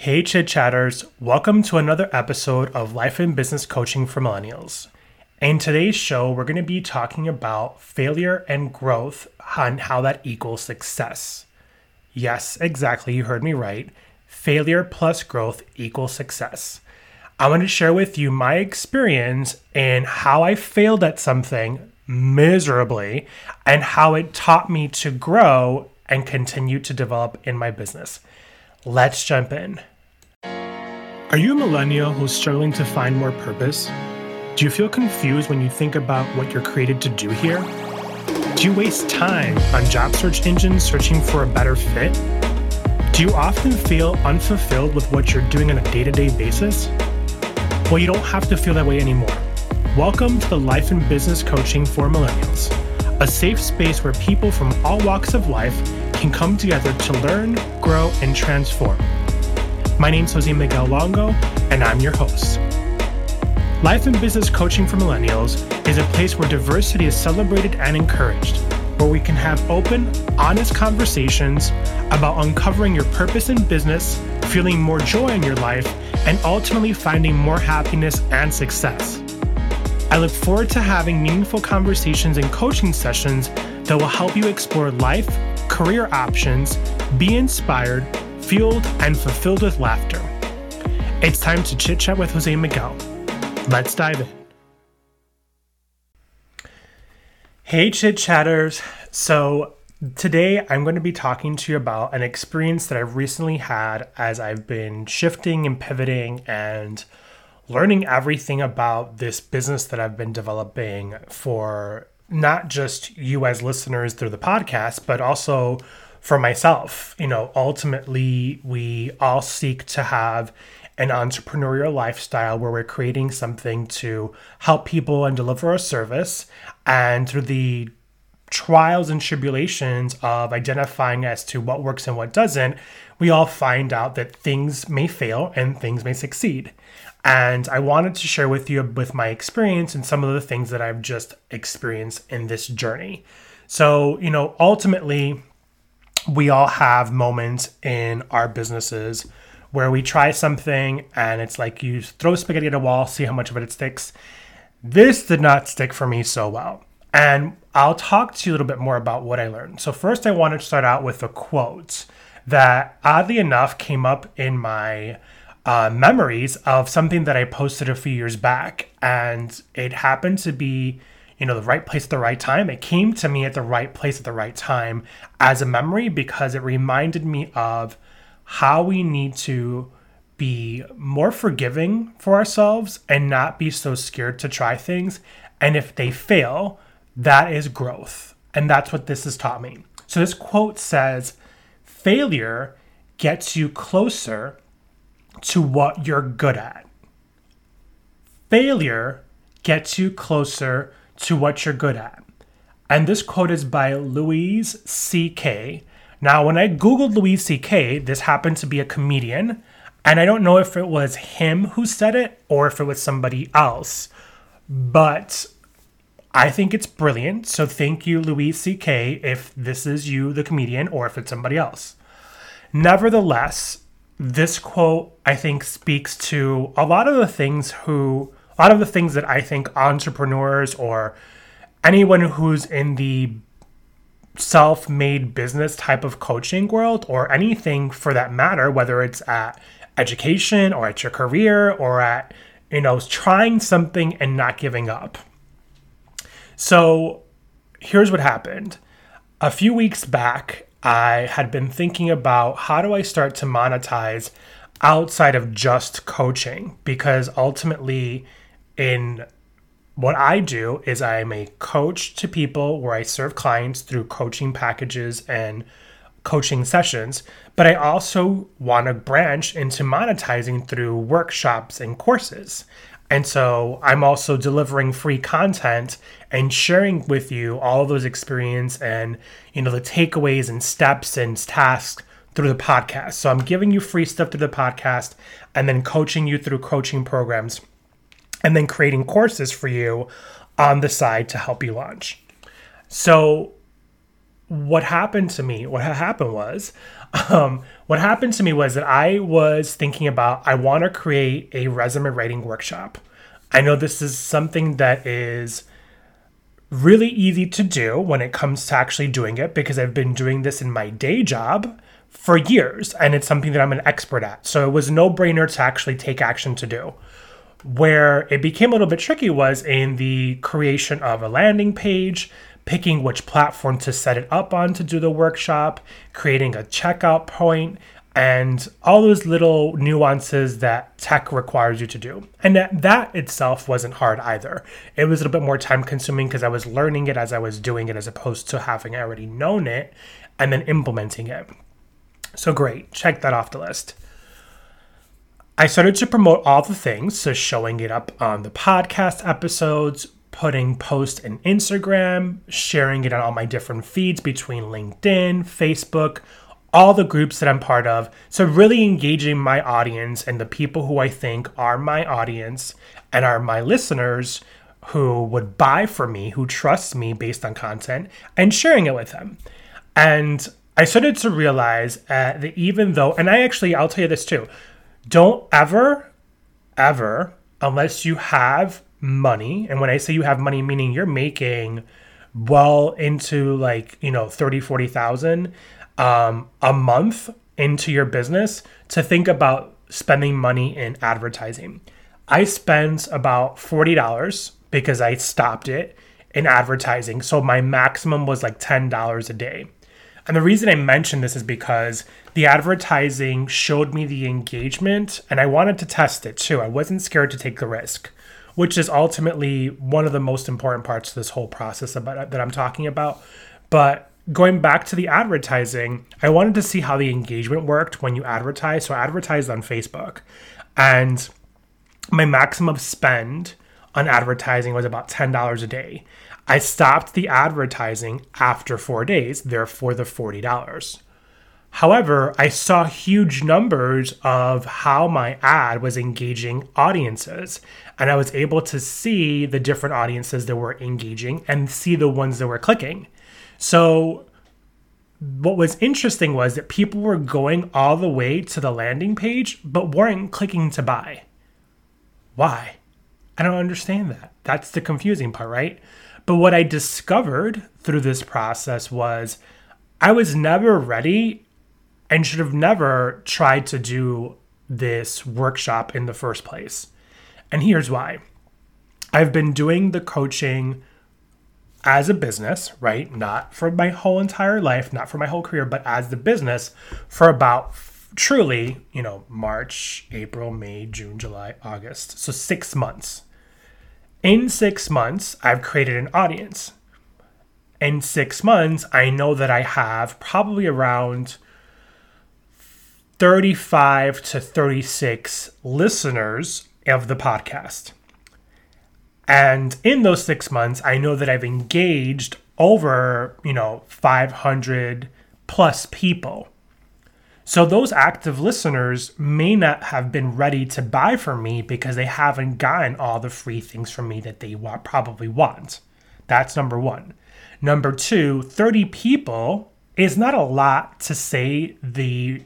Hey, Chit Chatters, welcome to another episode of Life and Business Coaching for Millennials. In today's show, we're going to be talking about failure and growth and how that equals success. Yes, exactly, you heard me right. Failure plus growth equals success. I want to share with you my experience and how I failed at something miserably and how it taught me to grow and continue to develop in my business. Let's jump in. Are you a millennial who's struggling to find more purpose? Do you feel confused when you think about what you're created to do here? Do you waste time on job search engines searching for a better fit? Do you often feel unfulfilled with what you're doing on a day to day basis? Well, you don't have to feel that way anymore. Welcome to the Life and Business Coaching for Millennials, a safe space where people from all walks of life can come together to learn, grow, and transform. My name is Jose Miguel Longo, and I'm your host. Life and Business Coaching for Millennials is a place where diversity is celebrated and encouraged, where we can have open, honest conversations about uncovering your purpose in business, feeling more joy in your life, and ultimately finding more happiness and success. I look forward to having meaningful conversations and coaching sessions that will help you explore life, career options, be inspired, fueled and fulfilled with laughter. It's time to chit chat with Jose Miguel. Let's dive in. Hey, chit chatters. So, today I'm going to be talking to you about an experience that I've recently had as I've been shifting and pivoting and learning everything about this business that I've been developing for not just you as listeners through the podcast, but also for myself. You know, ultimately, we all seek to have an entrepreneurial lifestyle where we're creating something to help people and deliver a service. And through the trials and tribulations of identifying as to what works and what doesn't, we all find out that things may fail and things may succeed. And I wanted to share with you with my experience and some of the things that I've just experienced in this journey. So, you know, ultimately, we all have moments in our businesses where we try something and it's like you throw spaghetti at a wall, see how much of it sticks. This did not stick for me so well. And I'll talk to you a little bit more about what I learned. So, first, I want to start out with a quote that, oddly enough, came up in my uh, memories of something that I posted a few years back. And it happened to be you know the right place at the right time. It came to me at the right place at the right time as a memory because it reminded me of how we need to be more forgiving for ourselves and not be so scared to try things. And if they fail that is growth. And that's what this has taught me. So this quote says failure gets you closer to what you're good at. Failure gets you closer to what you're good at. And this quote is by Louis C.K. Now, when I Googled Louis C.K., this happened to be a comedian. And I don't know if it was him who said it or if it was somebody else. But I think it's brilliant. So thank you, Louis C.K., if this is you, the comedian, or if it's somebody else. Nevertheless, this quote, I think, speaks to a lot of the things who a lot of the things that I think entrepreneurs or anyone who's in the self made business type of coaching world or anything for that matter, whether it's at education or at your career or at, you know, trying something and not giving up. So here's what happened. A few weeks back, I had been thinking about how do I start to monetize outside of just coaching because ultimately in what I do is I'm a coach to people where I serve clients through coaching packages and coaching sessions, but I also want to branch into monetizing through workshops and courses. And so I'm also delivering free content and sharing with you all of those experience and you know the takeaways and steps and tasks through the podcast. So I'm giving you free stuff through the podcast and then coaching you through coaching programs and then creating courses for you on the side to help you launch. So, what happened to me, what happened was Um, what happened to me was that I was thinking about I want to create a resume writing workshop. I know this is something that is really easy to do when it comes to actually doing it because I've been doing this in my day job for years and it's something that I'm an expert at. So it was no brainer to actually take action to do. Where it became a little bit tricky was in the creation of a landing page, picking which platform to set it up on to do the workshop, creating a checkout point, and all those little nuances that tech requires you to do. And that, that itself wasn't hard either. It was a little bit more time consuming because I was learning it as I was doing it as opposed to having already known it and then implementing it. So great, check that off the list. I started to promote all the things, so showing it up on the podcast episodes, putting posts in Instagram, sharing it on all my different feeds between LinkedIn, Facebook, all the groups that I'm part of. So, really engaging my audience and the people who I think are my audience and are my listeners who would buy from me, who trust me based on content, and sharing it with them. And I started to realize uh, that even though, and I actually, I'll tell you this too don't ever, ever, unless you have money, and when I say you have money, meaning you're making well into like, you know, 30, 40,000 um, a month into your business to think about spending money in advertising. I spent about $40 because I stopped it in advertising. So my maximum was like $10 a day. And the reason I mentioned this is because the advertising showed me the engagement and I wanted to test it too. I wasn't scared to take the risk, which is ultimately one of the most important parts of this whole process about that I'm talking about. But going back to the advertising, I wanted to see how the engagement worked when you advertise. So I advertised on Facebook and my maximum spend on advertising was about $10 a day. I stopped the advertising after four days, therefore the $40. However, I saw huge numbers of how my ad was engaging audiences, and I was able to see the different audiences that were engaging and see the ones that were clicking. So, what was interesting was that people were going all the way to the landing page but weren't clicking to buy. Why? I don't understand that. That's the confusing part, right? But what I discovered through this process was I was never ready and should have never tried to do this workshop in the first place. And here's why I've been doing the coaching as a business, right? Not for my whole entire life, not for my whole career, but as the business for about truly, you know, March, April, May, June, July, August. So six months. In six months, I've created an audience. In six months, I know that I have probably around 35 to 36 listeners of the podcast. And in those six months, I know that I've engaged over, you know, 500 plus people. So those active listeners may not have been ready to buy from me because they haven't gotten all the free things from me that they probably want. That's number one. Number two, 30 people is not a lot to say the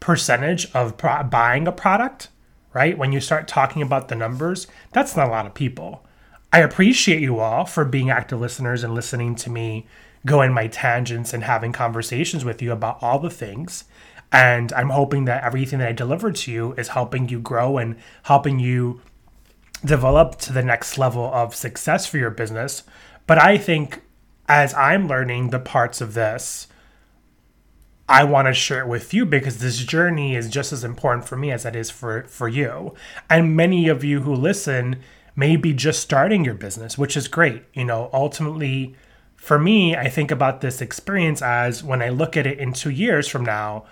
percentage of pro- buying a product right? When you start talking about the numbers, that's not a lot of people. I appreciate you all for being active listeners and listening to me go in my tangents and having conversations with you about all the things. And I'm hoping that everything that I deliver to you is helping you grow and helping you develop to the next level of success for your business. But I think as I'm learning the parts of this, I want to share it with you because this journey is just as important for me as it is for, for you. And many of you who listen may be just starting your business, which is great. You know, ultimately, for me, I think about this experience as when I look at it in two years from now,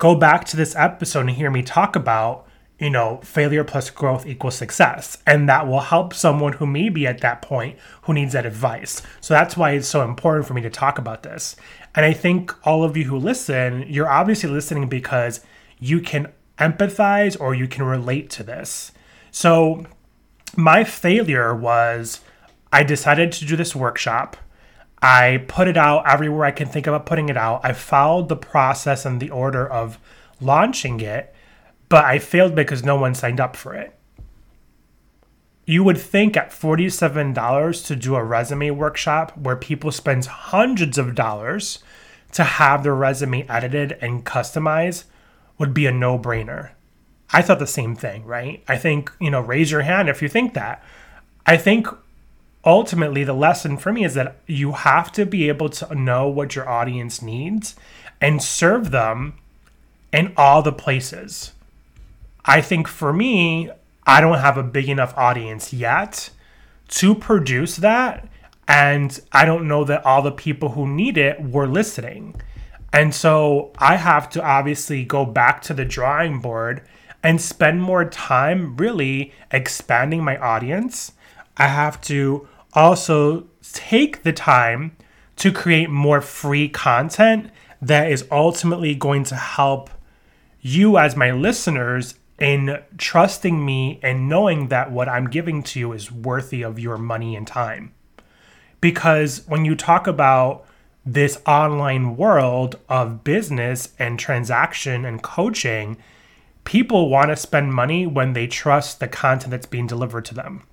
go back to this episode and hear me talk about you know, failure plus growth equals success. And that will help someone who may be at that point who needs that advice. So that's why it's so important for me to talk about this. And I think all of you who listen, you're obviously listening because you can empathize or you can relate to this. So my failure was I decided to do this workshop. I put it out everywhere I can think about putting it out. I followed the process and the order of launching it, but I failed because no one signed up for it. You would think at $47 to do a resume workshop where people spend hundreds of dollars to have their resume edited and customized would be a no brainer. I thought the same thing, right? I think, you know, raise your hand if you think that. I think ultimately the lesson for me is that you have to be able to know what your audience needs and serve them in all the places. I think for me, I don't have a big enough audience yet to produce that. And I don't know that all the people who need it were listening. And so I have to obviously go back to the drawing board and spend more time really expanding my audience. I have to also take the time to create more free content that is ultimately going to help you as my listeners in trusting me and knowing that what I'm giving to you is worthy of your money and time. Because when you talk about this online world of business and transaction and coaching, people want to spend money when they trust the content that's being delivered to them.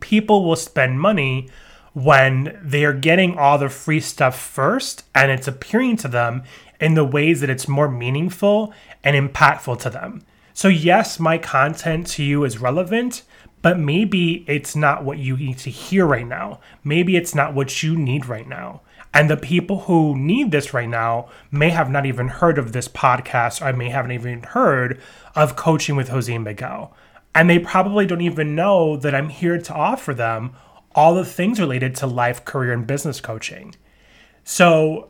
People will spend money when they're getting all the free stuff first and it's appearing to them in the ways that it's more meaningful and impactful to them. So, yes, my content to you is relevant, but maybe it's not what you need to hear right now. Maybe it's not what you need right now. And the people who need this right now may have not even heard of this podcast or may haven't even heard of coaching with Jose Miguel. And they probably don't even know that I'm here to offer them all the things related to life, career, and business coaching. So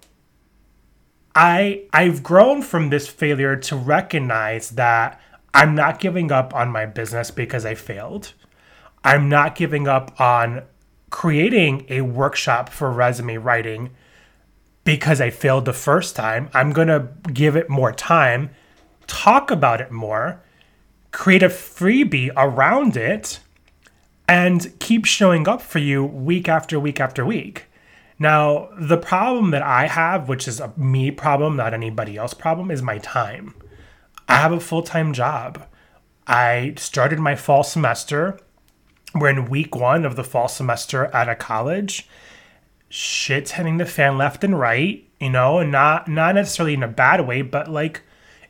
I I've grown from this failure to recognize that I'm not giving up on my business because I failed. I'm not giving up on creating a workshop for resume writing because I failed the first time. I'm going to give it more time, talk about it more, create a freebie around it, and keep showing up for you week after week after week. Now, the problem that I have, which is a me problem, not anybody else problem, is my time. I have a full time job. I started my fall semester. We're in week one of the fall semester at a college. Shit's hitting the fan left and right, you know, and not not necessarily in a bad way, but like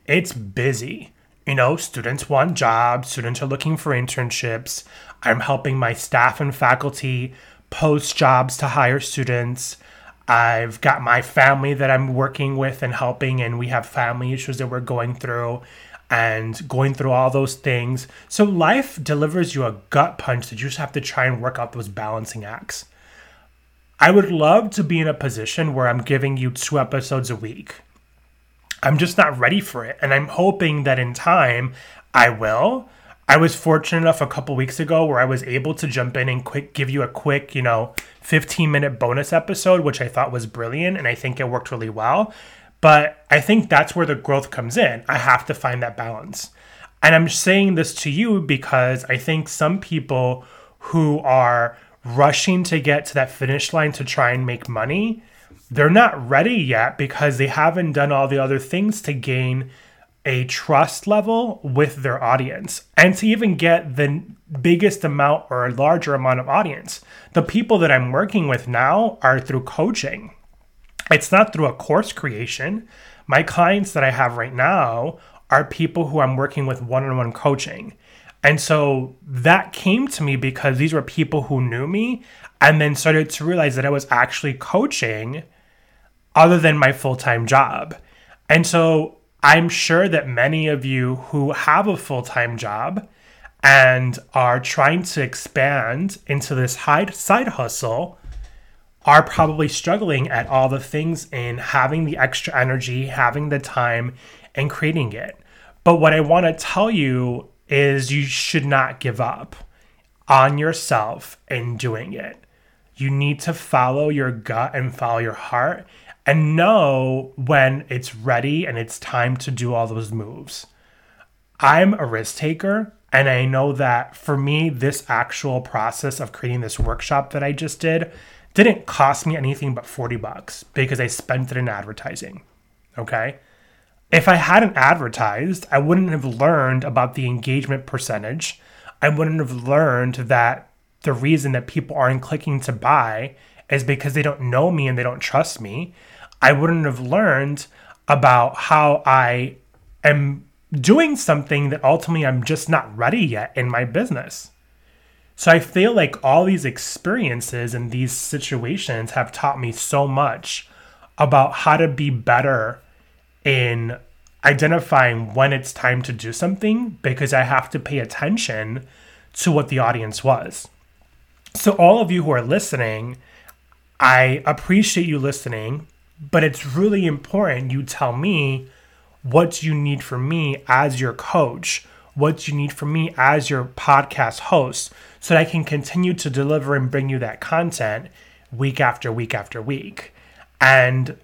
it's busy. You know, students want jobs, students are looking for internships. I'm helping my staff and faculty post jobs to hire students. I've got my family that I'm working with and helping, and we have family issues that we're going through and going through all those things. So life delivers you a gut punch that you just have to try and work out those balancing acts. I would love to be in a position where I'm giving you two episodes a week. I'm just not ready for it. And I'm hoping that in time I will. I was fortunate enough a couple weeks ago where I was able to jump in and quick give you a quick, you know, 15 minute bonus episode, which I thought was brilliant and I think it worked really well. But I think that's where the growth comes in. I have to find that balance. And I'm saying this to you because I think some people who are rushing to get to that finish line to try and make money, they're not ready yet because they haven't done all the other things to gain a trust level with their audience and to even get the biggest amount or a larger amount of audience. The people that I'm working with now are through coaching. It's not through a course creation. My clients that I have right now are people who I'm working with one on one coaching. And so that came to me because these were people who knew me and then started to realize that I was actually coaching other than my full time job. And so I'm sure that many of you who have a full time job and are trying to expand into this side hustle are probably struggling at all the things in having the extra energy, having the time, and creating it. But what I want to tell you is you should not give up on yourself in doing it. You need to follow your gut and follow your heart and know when it's ready and it's time to do all those moves. I'm a risk taker, and I know that for me, this actual process of creating this workshop that I just did didn't cost me anything but 40 bucks because I spent it in advertising. Okay. If I hadn't advertised, I wouldn't have learned about the engagement percentage. I wouldn't have learned that the reason that people aren't clicking to buy is because they don't know me and they don't trust me. I wouldn't have learned about how I am doing something that ultimately I'm just not ready yet in my business. So I feel like all these experiences and these situations have taught me so much about how to be better in identifying when it's time to do something because I have to pay attention to what the audience was. So, all of you who are listening, I appreciate you listening, but it's really important you tell me what you need from me as your coach, what you need from me as your podcast host, so that I can continue to deliver and bring you that content week after week after week. And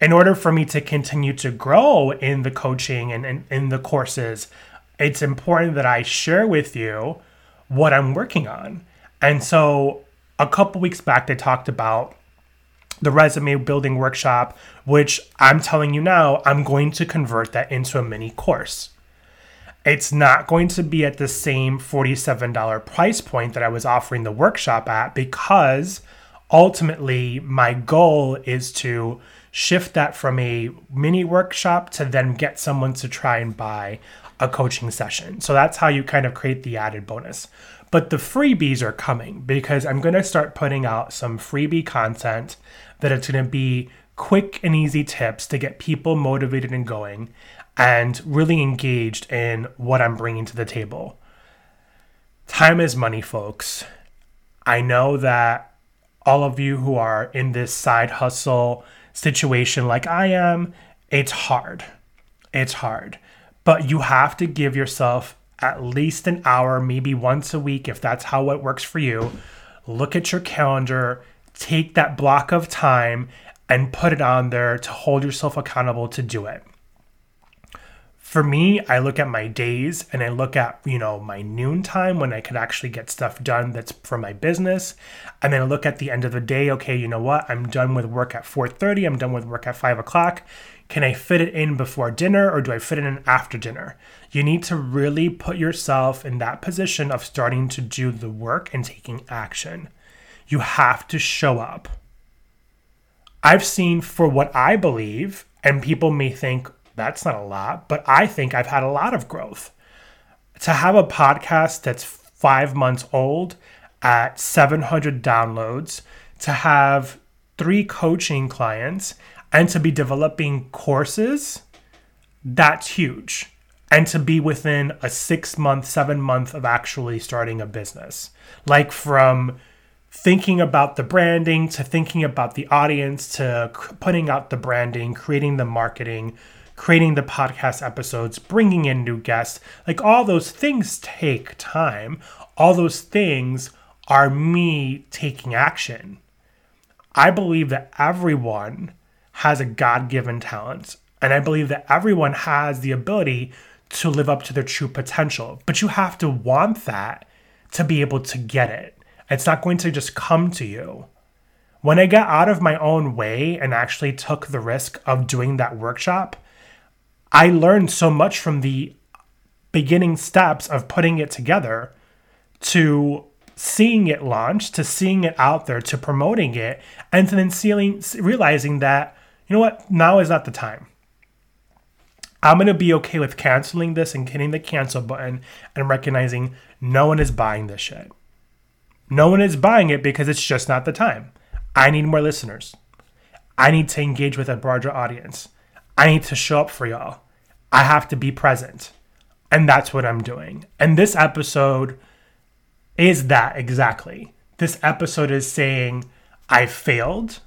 in order for me to continue to grow in the coaching and, in the courses, it's important that I share with you what I'm working on. And so a couple weeks back, I talked about the resume building workshop, which I'm telling you now, I'm going to convert that into a mini course. It's not going to be at the same $47 price point that I was offering the workshop at because ultimately my goal is to shift that from a mini workshop to then get someone to try and buy a coaching session. So that's how you kind of create the added bonus. But the freebies are coming because I'm going to start putting out some freebie content that it's going to be quick and easy tips to get people motivated and going and really engaged in what I'm bringing to the table. Time is money, folks. I know that all of you who are in this side hustle situation like I am, it's hard. It's hard. But you have to give yourself at least an hour, maybe once a week, if that's how it works for you. Look at your calendar, take that block of time, and put it on there to hold yourself accountable to do it for me, I look at my days and I look at, you know, my noon time when I could actually get stuff done that's for my business. And then I look at the end of the day, okay, you know what? I'm done with work at 4:30, I'm done with work at five o'clock. Can I fit it in before dinner or do I fit it in after dinner? You need to really put yourself in that position of starting to do the work and taking action. You have to show up. I've seen for what I believe, and people may think, that's not a lot, but I think I've had a lot of growth. To have a podcast that's five months old at 700 downloads, to have three coaching clients, and to be developing courses, that's huge. And to be within a six month, seven month of actually starting a business. Like from thinking about the branding to thinking about the audience to putting out the branding, creating the marketing, creating the podcast episodes, bringing in new guests. Like all those things take time. All those things are me taking action. I believe that everyone has a God given talent. And I believe that everyone has the ability to live up to their true potential. But you have to want that to be able to get it. It's not going to just come to you. When I got out of my own way and actually took the risk of doing that workshop, I learned so much from the beginning steps of putting it together to seeing it launch, to seeing it out there, to promoting it, and then realizing that, you know what, now is not the time. I'm going to be okay with canceling this and hitting the cancel button and recognizing no one is buying this shit. No one is buying it because it's just not the time. I need more listeners. I need to engage with a broader audience. I need to show up for y'all. I have to be present. And that's what I'm doing. And this episode is that exactly. This episode is saying, I failed,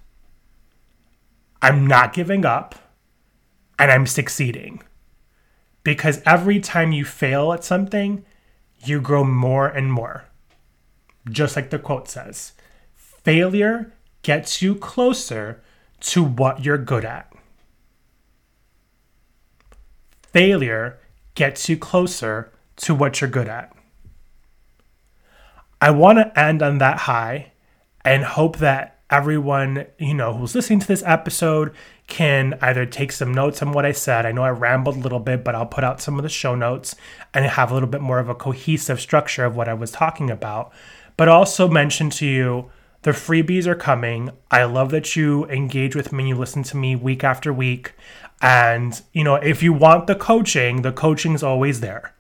I'm not giving up, and I'm succeeding. Because every time you fail at something, you grow more and more. Just like the quote says failure gets you closer to what you're good at failure gets you closer to what you're good at. I want to end on that high and hope that everyone, you know, who's listening to this episode can either take some notes on what I said. I know I rambled a little bit, but I'll put out some of the show notes and have a little bit more of a cohesive structure of what I was talking about. But also mention to you the freebies are coming. I love that you engage with me, you listen to me week after week. And, you know, if you want the coaching, the coaching's always there.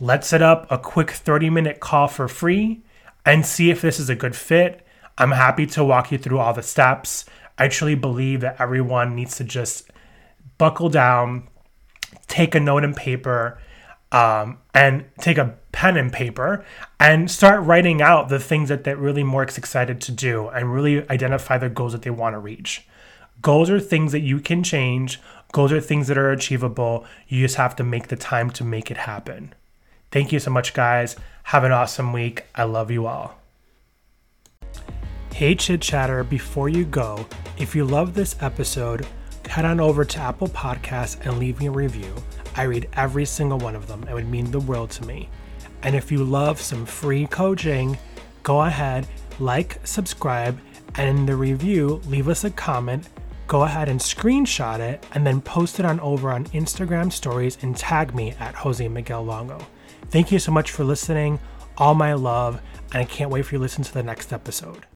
Let's set up a quick 30 minute call for free and see if this is a good fit. I'm happy to walk you through all the steps. I truly believe that everyone needs to just buckle down, take a note and paper, um, and take a pen and paper and start writing out the things that they're really more excited to do and really identify the goals that they want to reach. Goals are things that you can change, goals are things that are achievable. You just have to make the time to make it happen. Thank you so much, guys. Have an awesome week. I love you all. Hey, Chit Chatter, before you go, if you love this episode, head on over to Apple Podcasts and leave me a review. I read every single one of them. It would mean the world to me. And if you love some free coaching, go ahead, like, subscribe, and in the review, leave us a comment. Go ahead and screenshot it and then post it on over on Instagram stories and tag me at Jose Miguel Longo. Thank you so much for listening. All my love, and I can't wait for you to listen to the next episode.